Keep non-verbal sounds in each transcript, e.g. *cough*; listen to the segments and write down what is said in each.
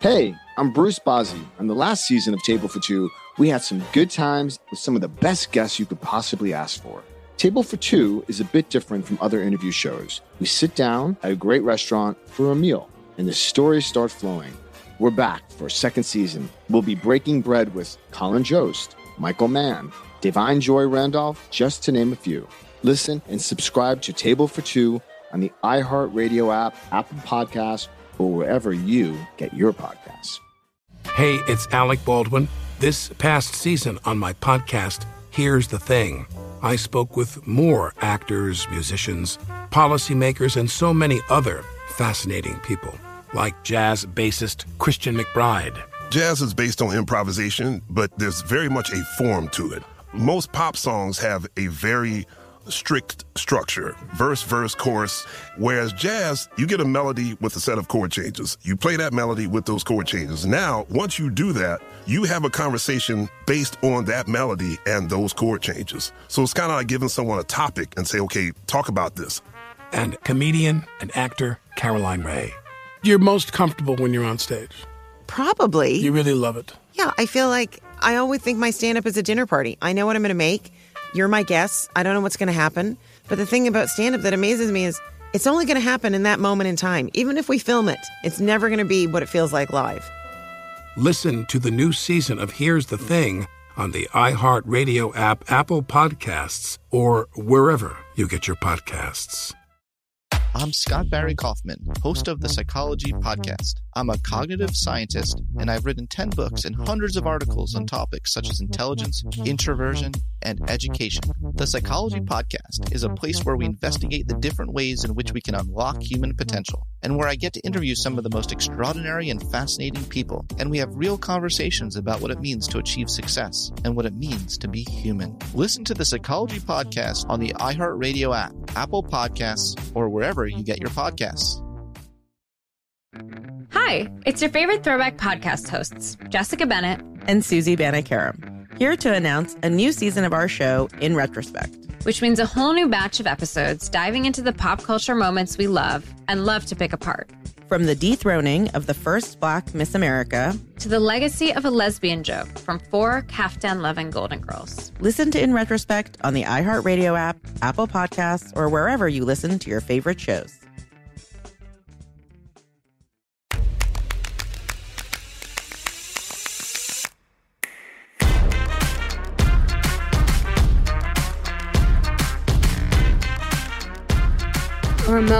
Hey, I'm Bruce Bozzi. On the last season of Table for Two, we had some good times with some of the best guests you could possibly ask for. Table for Two is a bit different from other interview shows. We sit down at a great restaurant for a meal, and the stories start flowing. We're back for a second season. We'll be breaking bread with Colin Jost, Michael Mann, Da'Vine Joy Randolph, just to name a few. Listen and subscribe to Table for Two on the iHeartRadio app, Apple Podcasts, or wherever you get your podcasts. Hey, it's Alec Baldwin. This past season on my podcast, Here's the Thing, I spoke with more actors, musicians, policymakers, and so many other fascinating people, like jazz bassist Christian McBride. Jazz is based on improvisation, but there's very much a form to it. Most pop songs have a very strict structure verse, verse, chorus. Whereas jazz, you get a melody with a set of chord changes. You play that melody with those chord changes. Now, once you do that, you have a conversation based on that melody and those chord changes. So it's kind of like giving someone a topic and say, okay, talk about this. And comedian and actor Caroline Rhea. You're most comfortable when you're on stage. Probably. You really love it. Yeah, I feel like I always think my stand up is a dinner party. I know what I'm going to make. You're my guest. I don't know what's going to happen. But the thing about stand up that amazes me is it's only going to happen in that moment in time. Even if we film it, it's never going to be what it feels like live. Listen to the new season of Here's the Thing on the iHeartRadio app, Apple Podcasts, or wherever you get your podcasts. I'm Scott Barry Kaufman, host of the Psychology Podcast. I'm a cognitive scientist, and I've written 10 books and hundreds of articles on topics such as intelligence, introversion, and education. The Psychology Podcast is a place where we investigate the different ways in which we can unlock human potential, and where I get to interview some of the most extraordinary and fascinating people, and we have real conversations about what it means to achieve success and what it means to be human. Listen to the Psychology Podcast on the iHeartRadio app, Apple Podcasts, or wherever you get your podcasts. Hi, it's your favorite throwback podcast hosts, Jessica Bennett and Susie Banikarim, here to announce a new season of our show in retrospect. Which means a whole new batch of episodes diving into the pop culture moments we love and love to pick apart. From the dethroning of the first black Miss America to the legacy of a lesbian joke from four Kaftan loving Golden Girls. Listen to In Retrospect on the iHeartRadio app, Apple Podcasts, or wherever you listen to your favorite shows.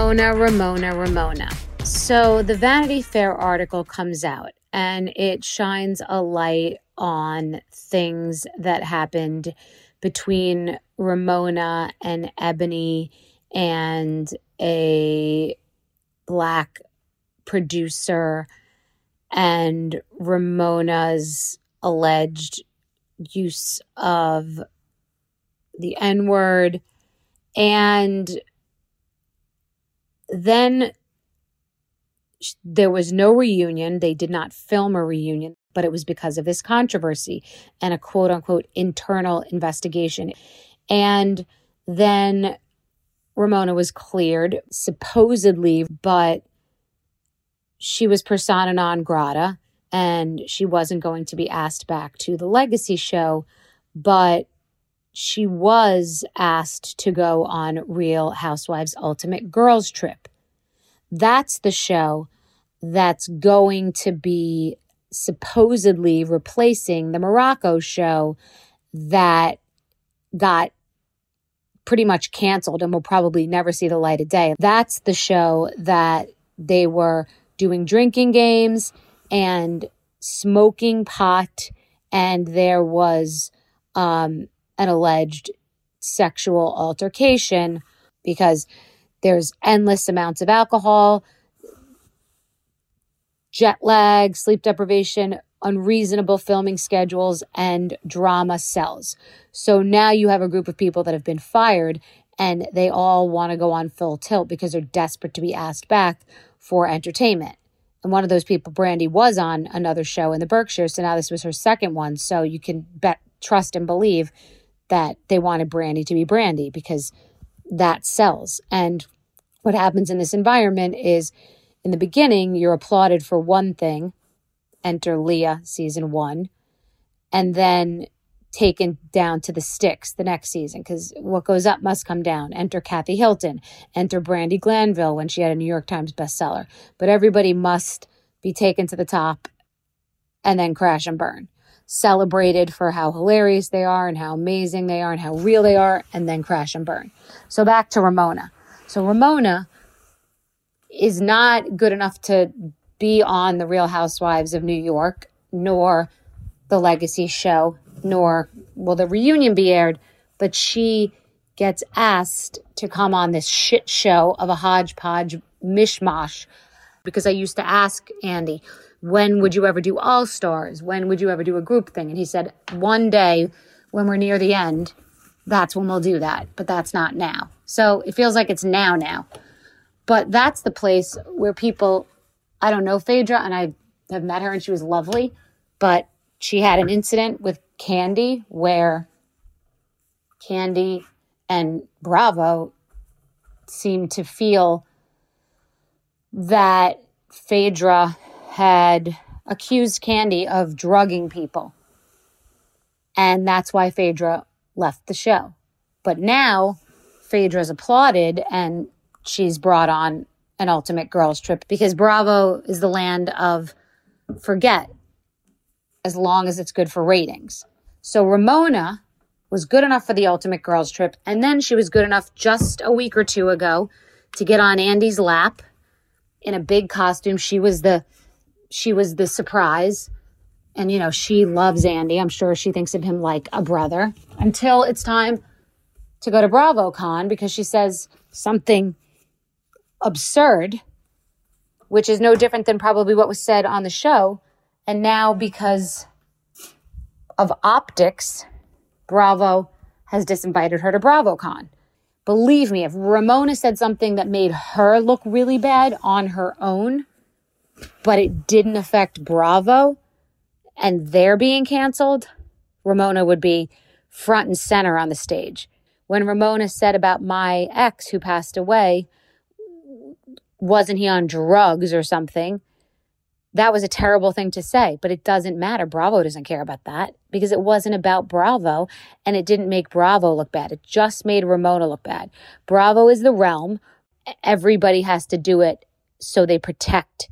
Ramona, Ramona, Ramona. So the Vanity Fair article comes out and it shines a light on things that happened between Ramona and Eboni and a black producer and Ramona's alleged use of the N word and then there was no reunion. They did not film a reunion, but it was because of this controversy and a quote unquote internal investigation. And then Ramona was cleared, supposedly, but she was persona non grata and she wasn't going to be asked back to the legacy show. But she was asked to go on Real Housewives Ultimate Girls Trip. That's the show that's going to be supposedly replacing the Morocco show that got pretty much canceled and will probably never see the light of day. That's the show that they were doing drinking games and smoking pot, and there was um, an alleged sexual altercation because there's endless amounts of alcohol, jet lag, sleep deprivation, unreasonable filming schedules, and drama sells. So now you have a group of people that have been fired and they all want to go on full tilt because they're desperate to be asked back for entertainment. And one of those people, Brandi, was on another show in the Berkshires. So now this was her second one. So you can bet, trust, and believe that they wanted Brandi to be Brandi because that sells. And what happens in this environment is in the beginning, you're applauded for one thing, enter Leah season one, and then taken down to the sticks the next season because what goes up must come down. Enter Kathy Hilton, enter Brandi Glanville when she had a New York Times bestseller. But everybody must be taken to the top and then crash and burn. Celebrated for how hilarious they are and how amazing they are and how real they are, and then crash and burn. So back to Ramona. So Ramona is not good enough to be on The Real Housewives of New York, nor the Legacy show, nor will the reunion be aired, but she gets asked to come on this shit show of a hodgepodge mishmash because I used to ask Andy, when would you ever do All Stars? When would you ever do a group thing? And he said, one day when we're near the end, that's when we'll do that, but that's not now. So it feels like it's now, now. But that's the place where people, I don't know Phaedra, and I have met her and she was lovely, but she had an incident with Kandi where Kandi and Bravo seemed to feel that Phaedra had accused Kandi of drugging people. And that's why Phaedra left the show. But now Phaedra's applauded and she's brought on an ultimate girls trip because Bravo is the land of forget as long as it's good for ratings. So Ramona was good enough for the ultimate girls trip. And then she was good enough just a week or two ago to get on Andy's lap in a big costume. She was the she was the surprise. And you know, she loves Andy. I'm sure she thinks of him like a brother until it's time to go to BravoCon because she says something absurd, which is no different than probably what was said on the show. And now because of optics, Bravo has disinvited her to BravoCon. Believe me, if Ramona said something that made her look really bad on her own, but it didn't affect Bravo and they're being canceled, Ramona would be front and center on the stage. When Ramona said about my ex who passed away, wasn't he on drugs or something? that was a terrible thing to say, but it doesn't matter. Bravo doesn't care about that because it wasn't about Bravo and it didn't make Bravo look bad. It just made Ramona look bad. Bravo is the realm. Everybody has to do it so they protect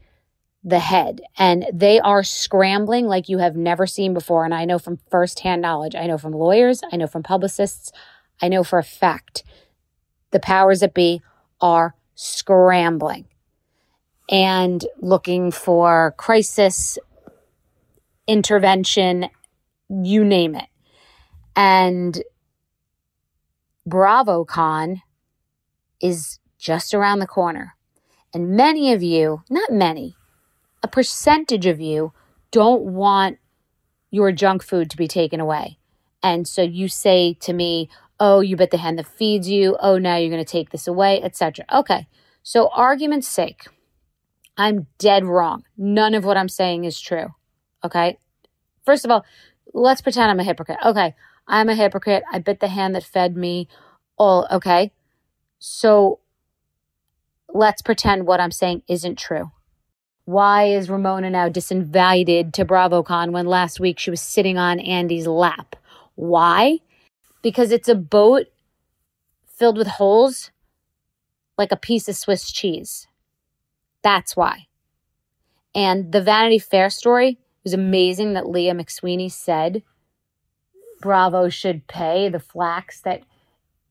the head. And they are scrambling like you have never seen before. And I know from firsthand knowledge, I know from lawyers, I know from publicists, I know for a fact the powers that be are scrambling and looking for crisis intervention, you name it. And BravoCon is just around the corner. And many of you, not many, a percentage of you don't want your junk food to be taken away. And so you say to me, "Oh, you bet the hand that feeds you. Oh, now you're going to take this away, etc." Okay. So argument's sake, I'm dead wrong. None of what I'm saying is true. Okay. First of all, let's pretend I'm a hypocrite. Okay. I'm a hypocrite. I bit the hand that fed me. All okay. So let's pretend what I'm saying isn't true. Why is Ramona now disinvited to BravoCon when last week she was sitting on Andy's lap? Why? Because it's a boat filled with holes like a piece of Swiss cheese. That's why. And the Vanity Fair story was amazing that Leah McSweeney said Bravo should pay the flax that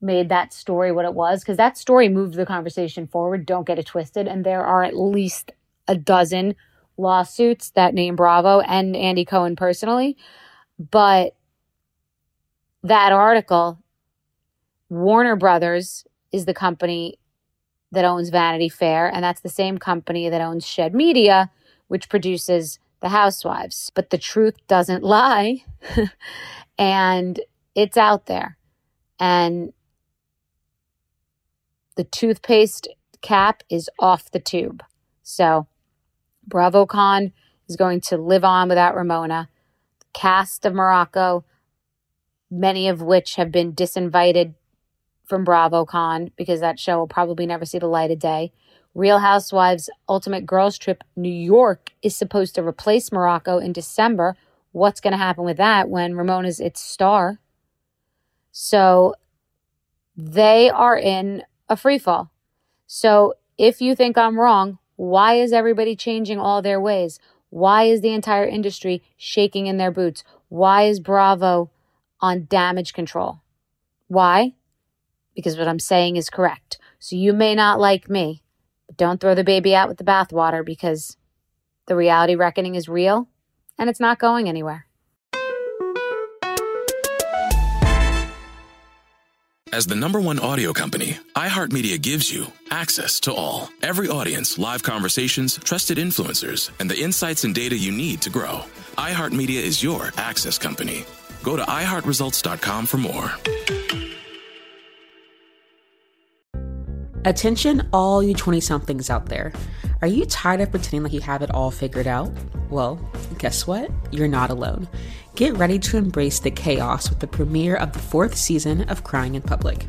made that story what it was because that story moved the conversation forward. Don't get it twisted. And there are at least a dozen lawsuits that name Bravo and Andy Cohen personally. But that article, Warner Brothers is the company that owns Vanity Fair, and that's the same company that owns Shed Media, which produces The Housewives. But the truth doesn't *laughs* lie, and it's out there. And the toothpaste cap is off the tube. So, BravoCon is going to live on without Ramona. The cast of Morocco, many of which have been disinvited from BravoCon because that show will probably never see the light of day, Real Housewives Ultimate Girls Trip New York is supposed to replace Morocco in December. What's going to happen with that when Ramona's its star? So they are in a free fall. So if you think I'm wrong, why is everybody changing all their ways? Why is the entire industry shaking in their boots? Why is Bravo on damage control? Why? Because what I'm saying is correct. So you may not like me, but don't throw the baby out with the bathwater because the reality reckoning is real and it's not going anywhere. As the number one audio company, iHeartMedia gives you access to all. Every audience, live conversations, trusted influencers, and the insights and data you need to grow. iHeartMedia is your access company. Go to iHeartResults.com for more. Attention, all you 20 somethings out there. Are you tired of pretending like you have it all figured out? Well, guess what? You're not alone. Get ready to embrace the chaos with the premiere of the fourth season of Crying in Public.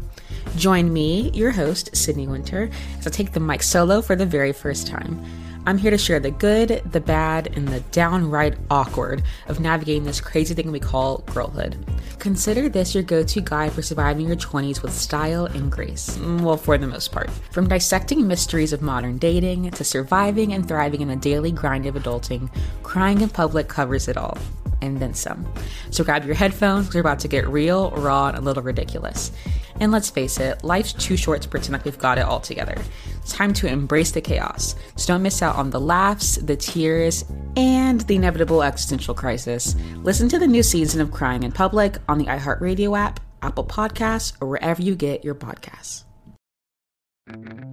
Join me, your host, Sydney Winter, as I take the mic solo for the very first time. I'm here to share the good, the bad, and the downright awkward of navigating this crazy thing we call girlhood. Consider this your go to guide for surviving your 20s with style and grace. Well, for the most part. From dissecting mysteries of modern dating to surviving and thriving in the daily grind of adulting, Crying in Public covers it all and then some. So grab your headphones, we're about to get real, raw, and a little ridiculous. And let's face it, life's too short to pretend like we've got it all together. It's time to embrace the chaos. So don't miss out on the laughs, the tears, and the inevitable existential crisis. Listen to the new season of Crying in Public on the iHeartRadio app, Apple Podcasts, or wherever you get your podcasts.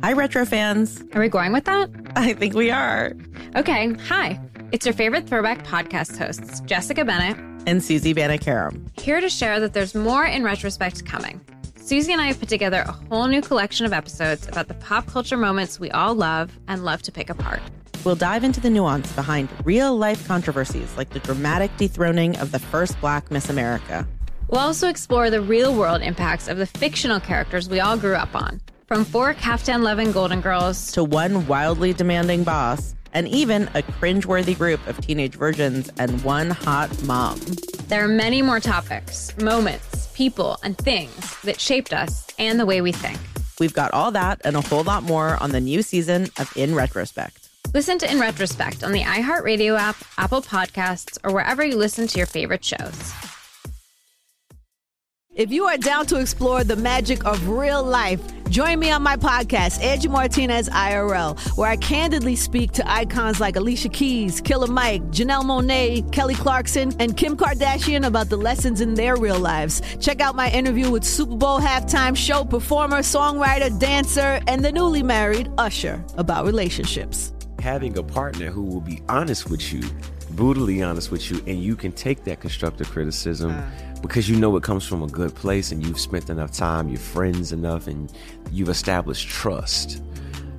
Hi, retro fans. Are we going with that? I think we are. Okay. Hi. It's your favorite throwback podcast hosts, Jessica Bennett and Susie Banikarim, here to share that there's more in retrospect coming. Susie and I have put together a whole new collection of episodes about the pop culture moments we all love and love to pick apart. We'll dive into the nuance behind real life controversies like the dramatic dethroning of the first black Miss America. We'll also explore the real world impacts of the fictional characters we all grew up on, from four Kaftan loving Golden Girls to one wildly demanding boss and even a cringeworthy group of teenage virgins and one hot mom. There are many more topics, moments, people, and things that shaped us and the way we think. We've got all that and a whole lot more on the new season of In Retrospect. Listen to In Retrospect on the iHeartRadio app, Apple Podcasts, or wherever you listen to your favorite shows. If you are down to explore the magic of real life, join me on my podcast, Angie Martinez IRL, where I candidly speak to icons like Alicia Keys, Killer Mike, Janelle Monáe, Kelly Clarkson, and Kim Kardashian about the lessons in their real lives. Check out my interview with Super Bowl halftime show performer, songwriter, dancer, and the newly married Usher about relationships. Having a partner who will be honest with you, brutally honest with you, and you can take that constructive criticism. Uh because you know it comes from a good place and you've spent enough time, you're friends enough, and you've established trust.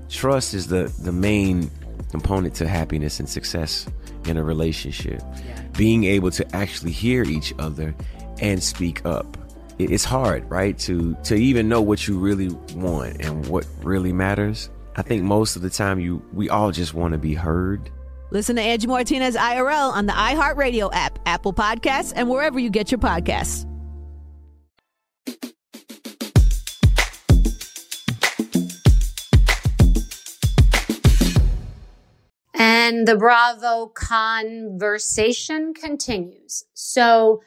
Trust is the, the main component to happiness and success in a relationship. Yeah. Being able to actually hear each other and speak up. It's hard, right? To to even know what you really want and what really matters. I think most of the time you we all just want to be heard Listen to Angie Martinez IRL on the iHeartRadio app, Apple Podcasts, and wherever you get your podcasts. And the Bravo conversation continues. So,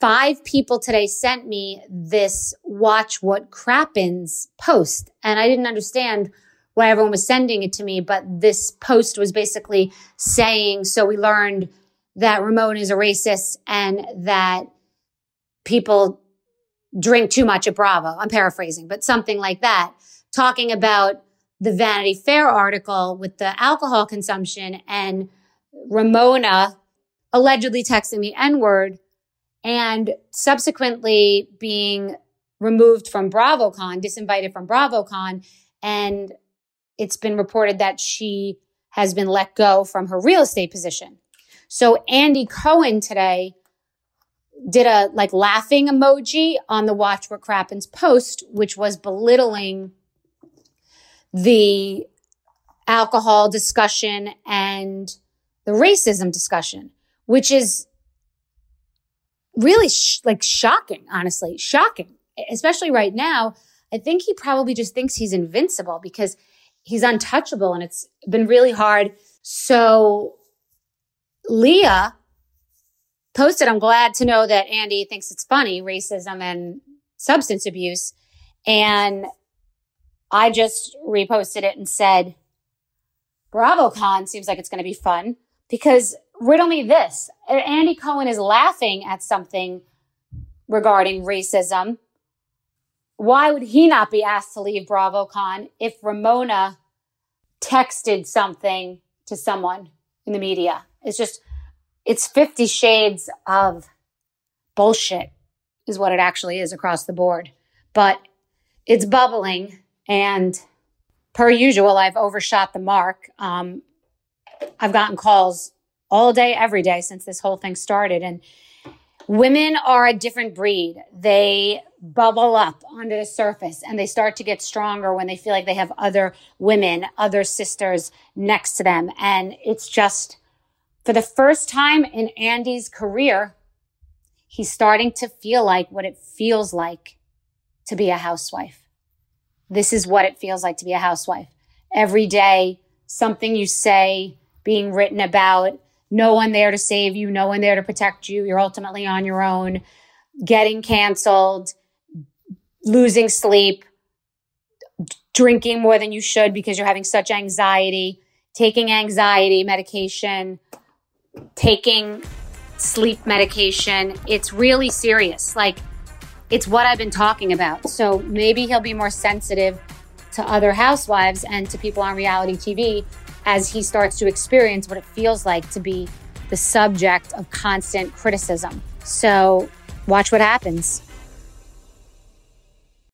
five people today sent me this watch what crappens post, and I didn't understand why everyone was sending it to me. But this post was basically saying, so we learned that Ramona is a racist and that people drink too much at Bravo. I'm paraphrasing, but something like that, talking about the Vanity Fair article with the alcohol consumption and Ramona allegedly texting the N word and subsequently being removed from BravoCon, disinvited from BravoCon, and it's been reported that she has been let go from her real estate position. So Andy Cohen today did a like laughing emoji on the Watch What Crappens post, which was belittling the alcohol discussion and the racism discussion, which is really sh- like shocking, honestly, shocking, especially right now. I think he probably just thinks he's invincible because he's untouchable and it's been really hard. So Leah posted, I'm glad to know that Andy thinks it's funny, racism and substance abuse. And I just reposted it and said, BravoCon seems like it's going to be fun because riddle me this. Andy Cohen is laughing at something regarding racism. Why would he not be asked to leave BravoCon if Ramona texted something to someone in the media? It's just, it's 50 shades of bullshit is what it actually is across the board. But it's bubbling and per usual, I've overshot the mark. Um, I've gotten calls all day, every day since this whole thing started. And women are a different breed. They bubble up onto the surface and they start to get stronger when they feel like they have other women, other sisters next to them. And it's just for the first time in Andy's career, he's starting to feel like what it feels like to be a housewife. This is what it feels like to be a housewife. Every day, something you say being written about, no one there to save you, no one there to protect you. You're ultimately on your own, getting canceled, losing sleep, drinking more than you should because you're having such anxiety, taking anxiety medication, taking sleep medication. It's really serious. Like, it's what I've been talking about. So maybe he'll be more sensitive to other housewives and to people on reality TV as he starts to experience what it feels like to be the subject of constant criticism. So watch what happens.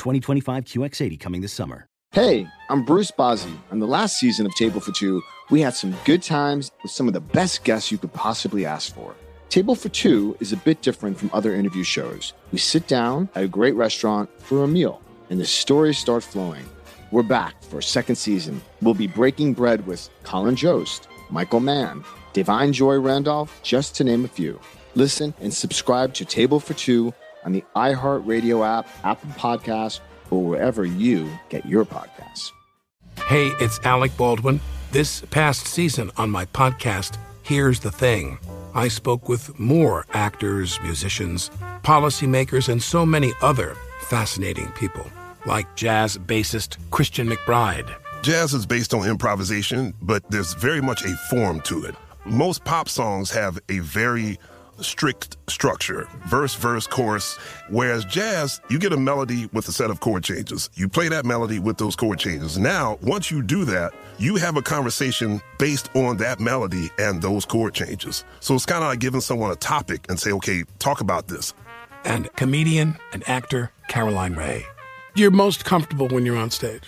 2025 QX80 coming this summer. Hey, I'm Bruce Bozzi. On the last season of Table for Two, we had some good times with some of the best guests you could possibly ask for. Table for Two is a bit different from other interview shows. We sit down at a great restaurant for a meal, and the stories start flowing. We're back for a second season. We'll be breaking bread with Colin Jost, Michael Mann, Da'Vine Joy Randolph, just to name a few. Listen and subscribe to Table for Two on the iHeartRadio app, Apple Podcasts, or wherever you get your podcasts. Hey, it's Alec Baldwin. This past season on my podcast, Here's the Thing. I spoke with more actors, musicians, policymakers, and so many other fascinating people, like jazz bassist Christian McBride. Jazz is based on improvisation, but there's very much a form to it. Most pop songs have a very strict structure verse, verse, chorus. Whereas jazz, you get a melody with a set of chord changes. You play that melody with those chord changes. Now, once you do that, you have a conversation based on that melody and those chord changes. So it's kind of like giving someone a topic and say, okay, talk about this. And comedian and actor Caroline Rhea. You're most comfortable when you're on stage.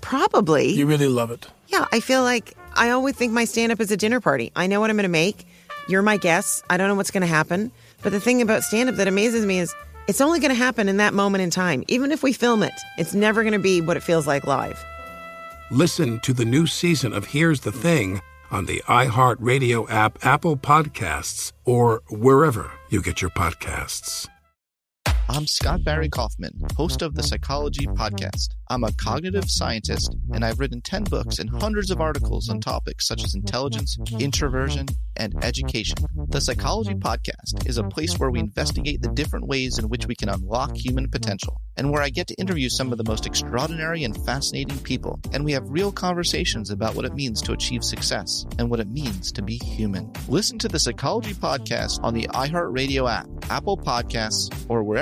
Probably. You really love it. Yeah, I feel like I always think my stand up is a dinner party. I know what I'm going to make. You're my guest. I don't know what's going to happen. But the thing about stand up that amazes me is it's only going to happen in that moment in time. Even if we film it, it's never going to be what it feels like live. Listen to the new season of Here's the Thing on the iHeartRadio app, Apple Podcasts, or wherever you get your podcasts. I'm Scott Barry Kaufman, host of the Psychology Podcast. I'm a cognitive scientist, and I've written 10 books and hundreds of articles on topics such as intelligence, introversion, and education. The Psychology Podcast is a place where we investigate the different ways in which we can unlock human potential, and where I get to interview some of the most extraordinary and fascinating people, and we have real conversations about what it means to achieve success and what it means to be human. Listen to the Psychology Podcast on the iHeartRadio app, Apple Podcasts, or